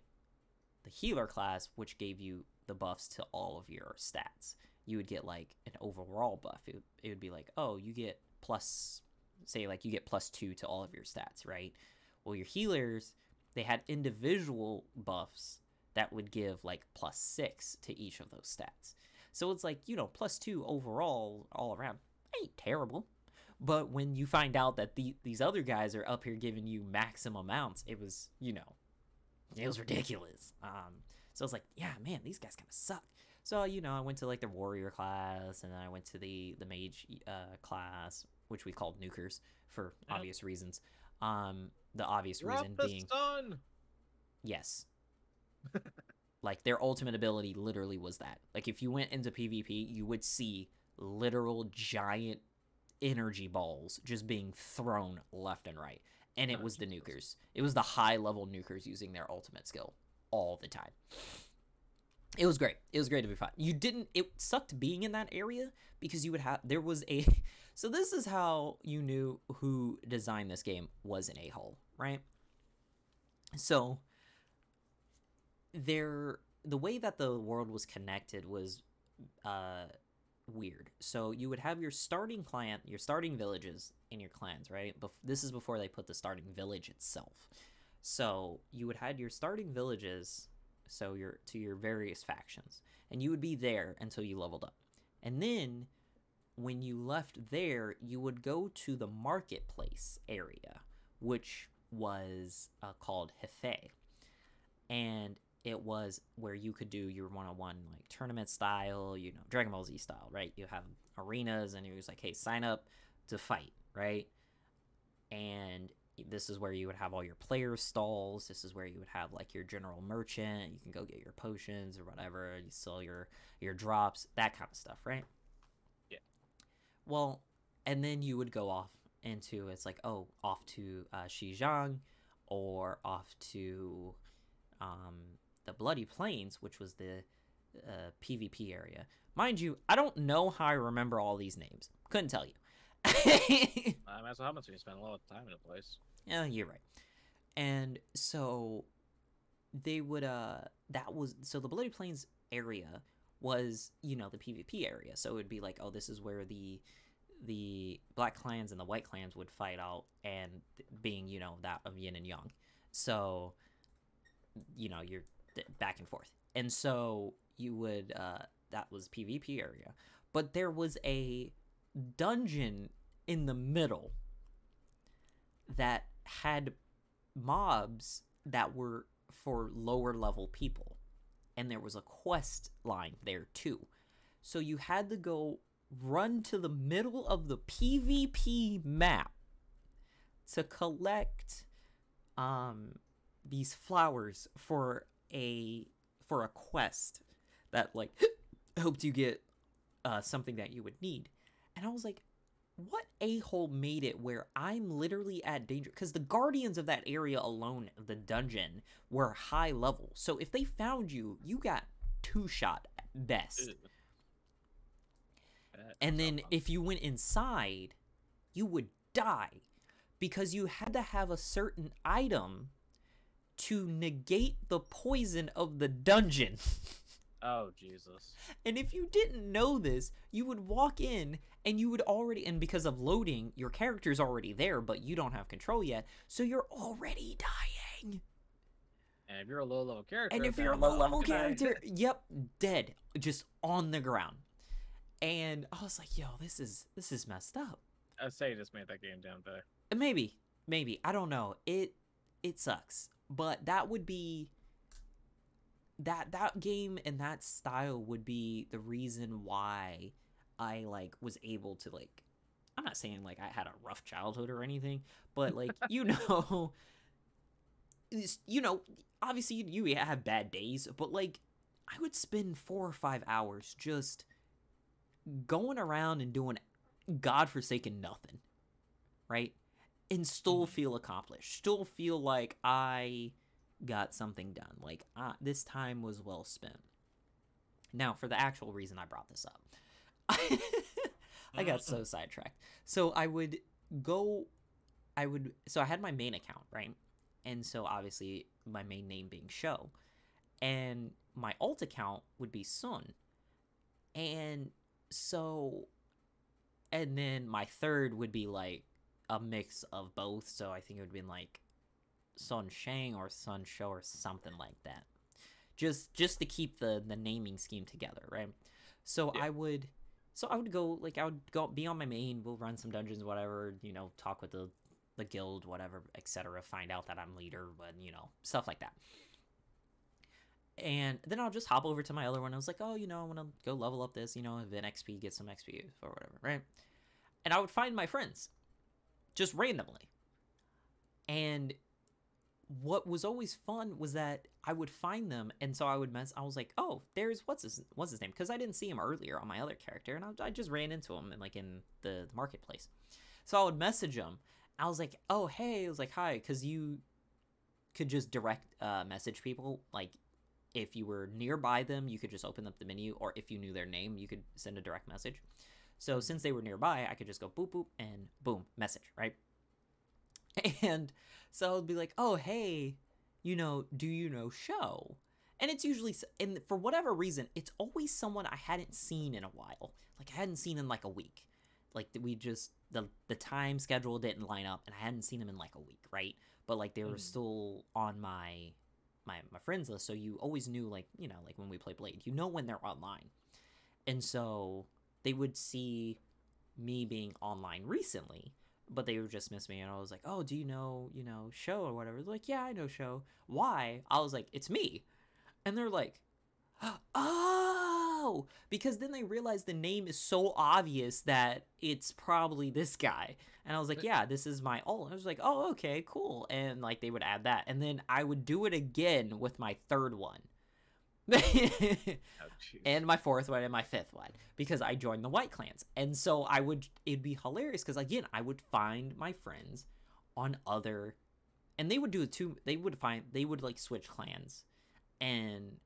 the healer class, which gave you the buffs to all of your stats. You would get like an overall buff. It would, it would be like, oh, you get plus, say, like you get plus two to all of your stats, right? Well, your healers, they had individual buffs that would give like plus six to each of those stats. So it's like, you know, plus two overall, all around. Ain't terrible. But when you find out that the, these other guys are up here giving you maximum amounts, it was, you know, it was ridiculous. Um, so I was like, yeah, man, these guys kind of suck. So you know, I went to like the warrior class, and then I went to the the mage uh, class, which we called nukers for obvious reasons. Um, the obvious Drop reason the being stun. yes, like their ultimate ability literally was that. Like if you went into PvP, you would see literal giant energy balls just being thrown left and right. And it Oh, was the nukers. It was the high level nukers using their ultimate skill all the time. It was great. It was great to be fun. You didn't it sucked being in that area because you would have there was a so this is how you knew who designed this game was an a-hole, right? So there the way that the world was connected was uh weird. So you would have your starting client, your starting villages in your clans, right? Bef- this is before they put the starting village itself. So you would have your starting villages, so your to your various factions, and you would be there until you leveled up. And then when you left there, you would go to the marketplace area, which was uh, called Hefe. And it was where you could do your one-on-one like tournament style, you know, Dragon Ball Z style, right? You have arenas, and it was like, hey, sign up to fight, right? And this is where you would have all your player stalls. This is where you would have like your general merchant. You can go get your potions or whatever. You sell your your drops, that kind of stuff, right? Yeah. Well, and then you would go off into it's like oh off to uh, Xizang or off to um, the Bloody Plains, which was the uh, PvP area. Mind you, I don't know how I remember all these names. Couldn't tell you. Um, that's what happens when you spend a lot of time in a place. Yeah, you're right. And so they would uh that was so the Bloody Plains area was, you know, the PvP area. So it would be like, oh, this is where the the black clans and the white clans would fight out and being, you know, that of yin and yang. So you know, you're back and forth. And so you would uh that was PvP area. But there was a dungeon in the middle that had mobs that were for lower level people. And there was a quest line there too. So you had to go run to the middle of the pvp map to collect um these flowers for a for a quest that like hoped you get uh something that you would need. And i was like what a hole made it where I'm literally at danger? Because the guardians of that area alone, the dungeon, were high level. So if they found you, you got two shot at best, And then if you went inside, you would die because you had to have a certain item to negate the poison of the dungeon. Oh Jesus. And if you didn't know this, you would walk in and you would already, and because of loading, your character's already there, but you don't have control yet, so you're already dying. And if you're a low level character, And if you're a low level character, yep, dead, just on the ground. And I was like, yo, this is this is messed up. I say just made that game down there. Maybe, maybe I don't know. It it sucks, but that would be that that game and that style would be the reason why I like was able to like. I'm not saying like I had a rough childhood or anything, but like you know, you know, obviously you, you have bad days, but like I would spend four or five hours just going around and doing godforsaken nothing, right? And still Mhm. feel accomplished, still feel like I got something done. Like uh, this time was well spent. Now, for the actual reason I brought this up, I got so sidetracked. So I would go, I would, so I had my main account, right? And so obviously my main name being Show, and my alt account would be Sun. And so, and then my third would be like a mix of both. So I think it would have been like Sun Shang or Sun Show or something like that. Just just to keep the the naming scheme together, right? So Yeah. I would so I would go like I would go be on my main, we'll run some dungeons, whatever, you know, talk with the the guild, whatever, etc. Find out that I'm leader, but you know, stuff like that. And then I'll just hop over to my other one. I was like, oh, you know, I want to go level up this, you know, event XP, get some XP or whatever, right? And I would find my friends just randomly. And what was always fun was that I would find them, and so I would mess. I was like, "Oh, there's what's his what's his name?" Because I didn't see him earlier on my other character, and I, I just ran into him in like in the marketplace. So I would message him. I was like, "Oh, hey," I was like, "Hi," because you could just direct uh, message people. Like, if you were nearby them, you could just open up the menu, or if you knew their name, you could send a direct message. So since they were nearby, I could just go boop boop and boom message right. And so I'll be like, oh hey, you know, do you know show? And it's usually and for whatever reason, it's always someone I hadn't seen in a while. Like I hadn't seen in like a week. Like we just the the time schedule didn't line up, and I hadn't seen them in like a week, right? But like they were Mm. still on my my my friends list, so you always knew like you know like when we play Blade, you know when they're online, and so they would see me being online recently, but they would just miss me, and I was like, oh, do you know you know show or whatever? They're like, yeah, I know show. Why? I was like, it's me, and they're like, oh, because then they realize the name is so obvious that it's probably this guy. And I was like, yeah, this is my alt. I was like, oh, okay, cool. And like they would add that. And then I would do it again with my third one. Oh, and my fourth one and my fifth one because I joined the White Clans. And so I would it'd be hilarious because again, I would find my friends on other and they would do it too they would find they would like switch clans and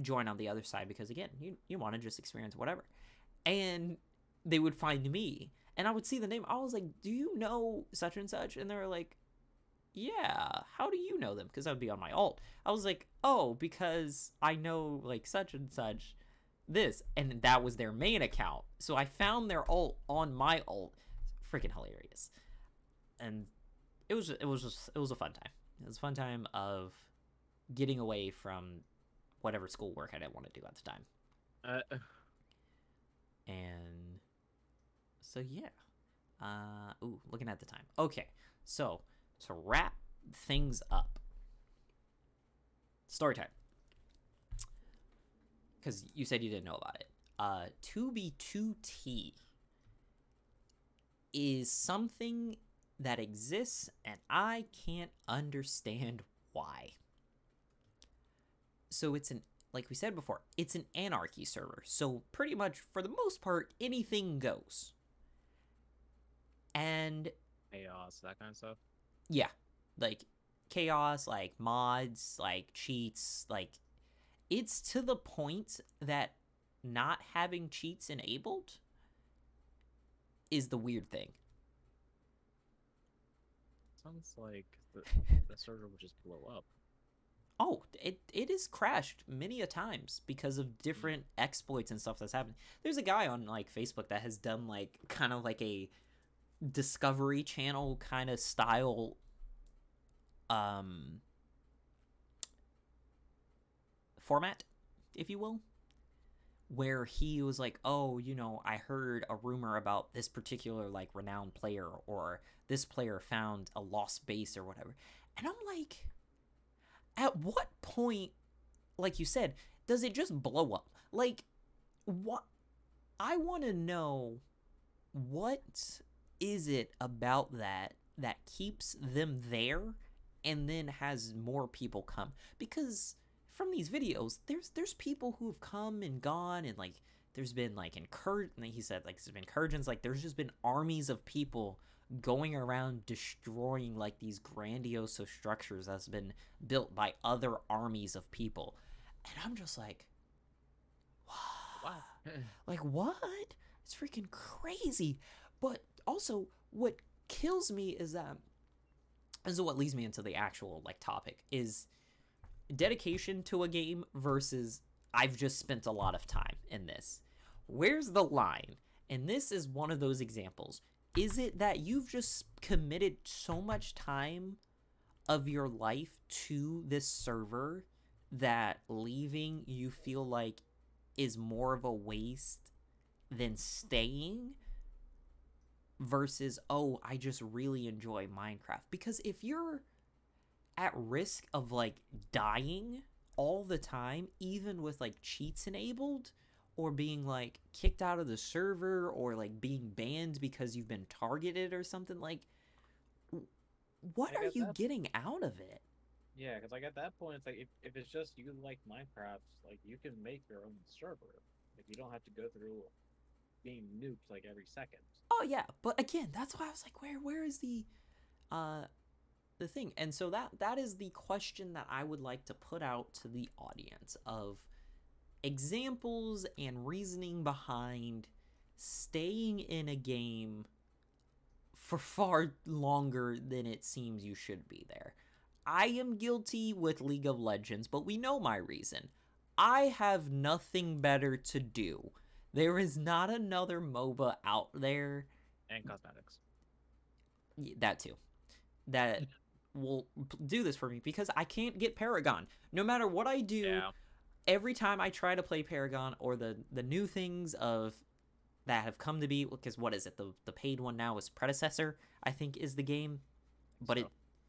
join on the other side because again, you you want to just experience whatever. And they would find me and I would see the name. I was like, "Do you know such and such?" And they were like, "Yeah, how do you know them?" Because I would be on my alt. I was like, "Oh, because I know like such and such this." And that was their main account. So I found their alt on my alt. Freaking hilarious. And it was it was just it was a fun time. It was a fun time of getting away from whatever schoolwork I didn't want to do at the time. Uh, And so yeah. Uh ooh, looking at the time. Okay. So, to wrap things up. Story time. Cuz you said you didn't know about it. Uh 2B2T is something that exists and I can't understand why. So it's an like we said before, it's an anarchy server. So pretty much for the most part anything goes. And chaos, that kind of stuff. Yeah, like chaos, like mods, like cheats, like it's to the point that not having cheats enabled is the weird thing. Sounds like the, the server would just blow up. Oh, it it is crashed many a times because of hmm. different exploits and stuff that's happened. There's a guy on like Facebook that has done like kind of like a Discovery Channel kind of style um format, if you will, where he was like, "Oh, you know, I heard a rumor about this particular like renowned player or this player found a lost base or whatever." And I'm like, at what point like you said, does it just blow up? Like what I want to know what is it about that that keeps them there and then has more people come. Because from these videos there's there's people who have come and gone and like there's been like incur and he said like there's been incursions like there's just been armies of people going around destroying like these grandiose structures that's been built by other armies of people. And i'm just like Wow. like what? It's freaking crazy. But also what kills me is that this is what leads me into the actual like topic is dedication to a game versus I've just spent a lot of time in this. Where's the line? And this is one of those examples. Is it that you've just committed so much time of your life to this server that leaving you feel like is more of a waste than staying? Versus oh i just really enjoy minecraft because if you're at risk of like dying all the time even with like cheats enabled or being like kicked out of the server or like being banned because you've been targeted or something like what are you that. getting out of it Yeah, because like at that point, it's like if, if it's just you like Minecraft, like you can make your own server. Like you don't have to go through being nuked like every second. Oh yeah, but again, that's why I was like, where where is the uh the thing? And so that that is the question that I would like to put out to the audience of examples and reasoning behind staying in a game for far longer than it seems you should be there. I am guilty with League of Legends, but we know my reason. I have nothing better to do. There is not another MOBA out there And cosmetics. that too that will do this for me because I can't get Paragon. No matter what I do, Yeah. every time I try to play Paragon or the the new things of that have come to be because what is it the the paid one now is predecessor I think is the game, but it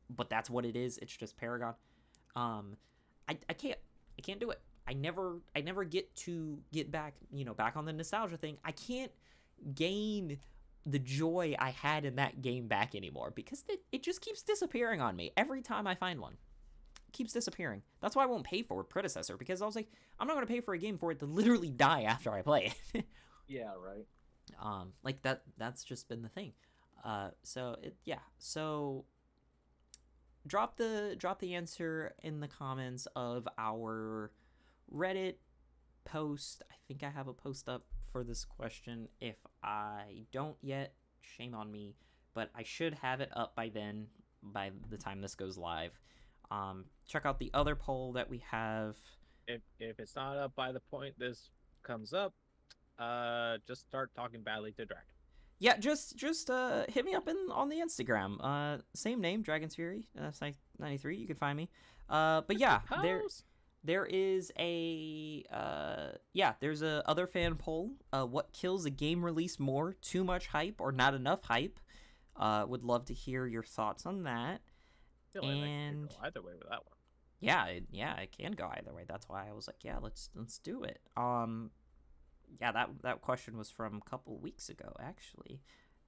but that's what it is. It's just Paragon. Um, I I can't I can't do it. I never I never get to get back you know back on the nostalgia thing. I can't gain the joy I had in that game back anymore because it, it just keeps disappearing on me every time I find one. It keeps disappearing. That's why I won't pay for a predecessor because I was like, I'm not gonna pay for a game for it to literally die after I play it. Yeah, right. um, like that. That's just been the thing. Uh, so it yeah. So drop the drop the answer in the comments of our Reddit post. I think I have a post up for this question. If I don't yet, shame on me, but I should have it up by then, by the time this goes live. Um, check out the other poll that we have. If if it's not up by the point this comes up, uh, just start talking badly to Dragon. Yeah, just just uh hit me up in on the Instagram. Uh, same name, Dragon's Fury. Uh, ninety three. You can find me. Uh, but yeah, there. There is a uh yeah there's a other fan poll uh what kills a game release more too much hype or not enough hype? Uh would love to hear your thoughts on that. And- go either way with that one. yeah it, yeah it can go either way. That's why i was like yeah let's let's do it. Um yeah that that question was from a couple weeks ago actually.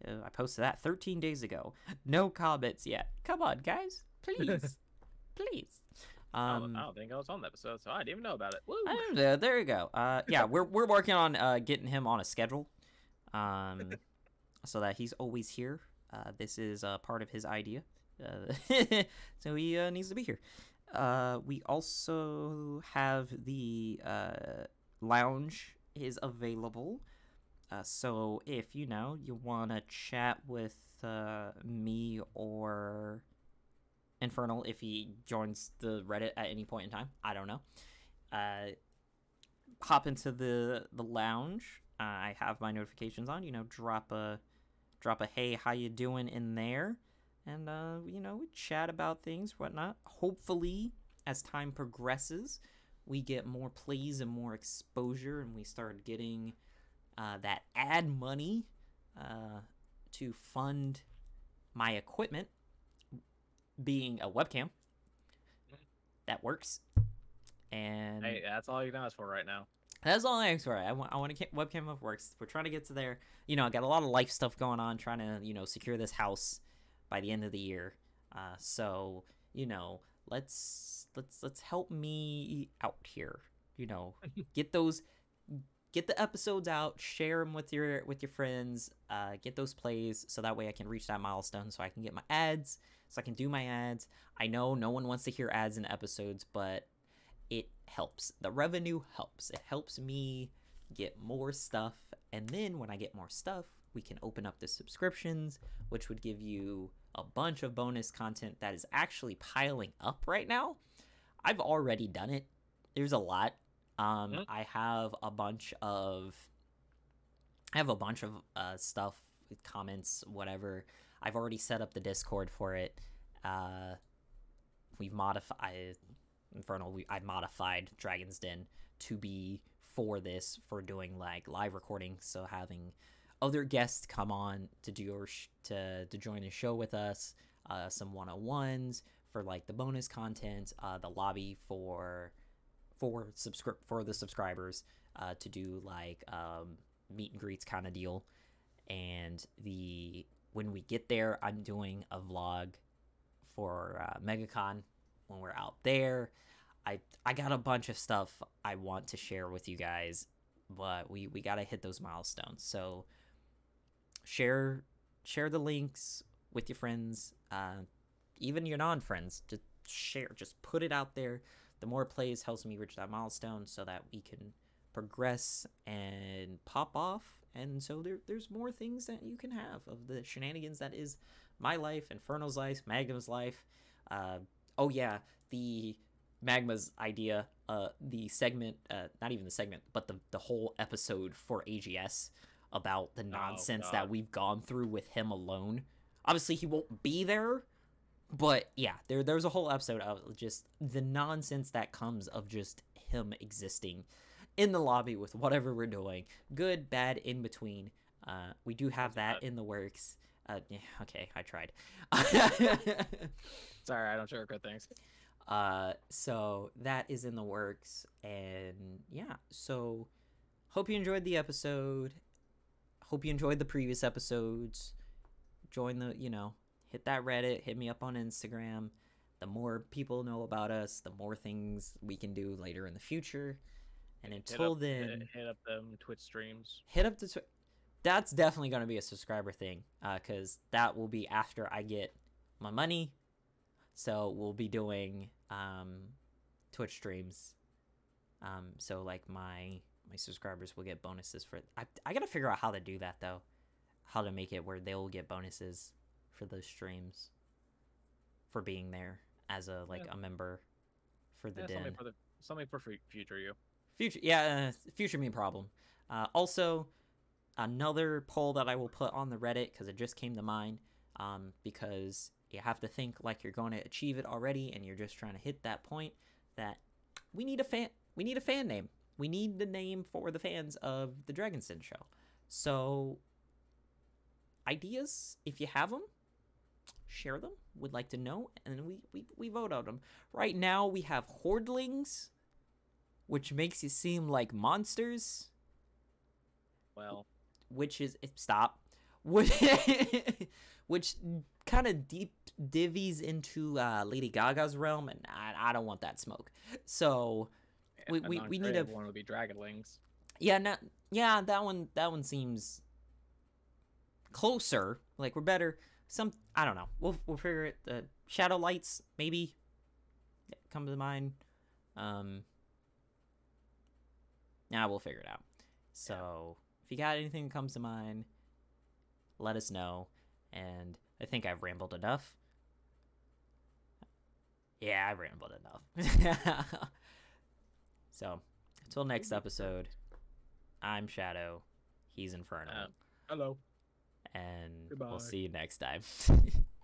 Uh, i posted that 13 days ago. No comments yet. Come on guys. Please. Please I don't- um I don't think I was on the episode, so I didn't even know about it. Woo! Know, there you go. Uh, yeah, we're we're working on uh, getting him on a schedule, um, so that he's always here. Uh, this is uh, part of his idea, uh, so he uh, needs to be here. Uh, we also have the uh, lounge is available. Uh, so if you know you want to chat with uh, me or Infernal if he joins the Reddit at any point in time, I don't know. Uh, hop into the the lounge. Uh, I have my notifications on. You know, drop a drop a hey, how you doing in there, and uh, you know, we chat about things, whatnot. Hopefully, as time progresses, we get more plays and more exposure, and we start getting uh, that ad money uh, to fund my equipment, being a webcam that works. And Hey, that's all you can ask for right now. that's all I ask for. I want, I want a webcam that works. We're trying to get to there. You know, I got a lot of life stuff going on, trying to, you know, secure this house by the end of the year. Uh, so, you know, let's let's let's help me out here. You know, get those get the episodes out, share them with your with your friends, uh, get those plays so that way I can reach that milestone so I can get my ads, so I can do my ads. I know no one wants to hear ads in episodes, but it helps. The revenue helps. It helps me get more stuff, and then when I get more stuff, we can open up the subscriptions, which would give you a bunch of bonus content that is actually piling up right now. I've already done it. There's a lot. Um, Mhm. I have a bunch of, I have a bunch of uh, stuff, comments, whatever. I've already set up the Discord for it. Uh, we've modified Infernal. We I modified Dragon's Den to be for this for doing like live recording. So having other guests come on to do or sh- to to join the show with us. Uh, some one on ones for like the bonus content. Uh, the lobby for for subscrip for the subscribers uh, to do like um, meet and greets kind of deal. And the when we get there, I'm doing a vlog for uh, MegaCon when we're out there. I I got a bunch of stuff I want to share with you guys, but we we gotta hit those milestones. So share share the links with your friends, uh, even your non friends. Just share, just put it out there. The more plays helps me reach that milestone, so that we can progress and pop off. And so there, there's more things that you can have of the shenanigans that is my life, Inferno's life, Magma's life. Uh, oh yeah, the Magma's idea, uh, the segment, uh, not even the segment, but the the whole episode for AGS about the nonsense that we've gone through with him alone. Obviously, he won't be there, but yeah, there there's a whole episode of just the nonsense that comes of just him existing in the lobby with whatever we're doing, good, bad, in between. Uh, we do have that in the works. Uh, yeah, okay, I tried. Sorry, I don't sugarcoat things. Uh, so that is in the works, and yeah. So hope you enjoyed the episode. Hope you enjoyed the previous episodes. Join the, you know, hit that Reddit. Hit me up on Instagram. The more people know about us, the more things we can do later in the future. And Hit until up- then, hit, hit up them Twitch streams. hit up the Twitch. that's definitely going to be a subscriber thing because that will be after i get my money so we'll be doing um twitch streams um so like my my subscribers will get bonuses for i, I gotta figure out how to do that though how to make it where they'll get bonuses for those streams for being there as a like Yeah. a member for the Yeah, den something for the something for future you. Future, yeah, uh, future me problem. Uh, also, another poll that I will put on the Reddit because it just came to mind. Um, because you have to think like you're going to achieve it already, and you're just trying to hit that point. That we need a fan. We need a fan name. We need the name for the fans of the Dragon's Den show. So, ideas if you have them, share them. Would like to know, and we we we vote on them. Right now, we have Hordlings which makes you seem like monsters, Well, which is eh, stop, which which kind of deep divvies into uh, Lady Gaga's realm, and I, I don't want that smoke. So We- a we- we need a- one would be Dragonlings. yeah, no, yeah, that one that one seems closer. Like we're better. Some I don't know. We'll we'll figure it. Uh, Shadow lights maybe come to mind. Um, now we'll figure it out. So if you got anything that comes to mind, let us know. And I think I've rambled enough. Yeah, I rambled enough. so, until next episode, I'm Shadow. He's Inferno. Uh, hello. and goodbye. we'll see you next time.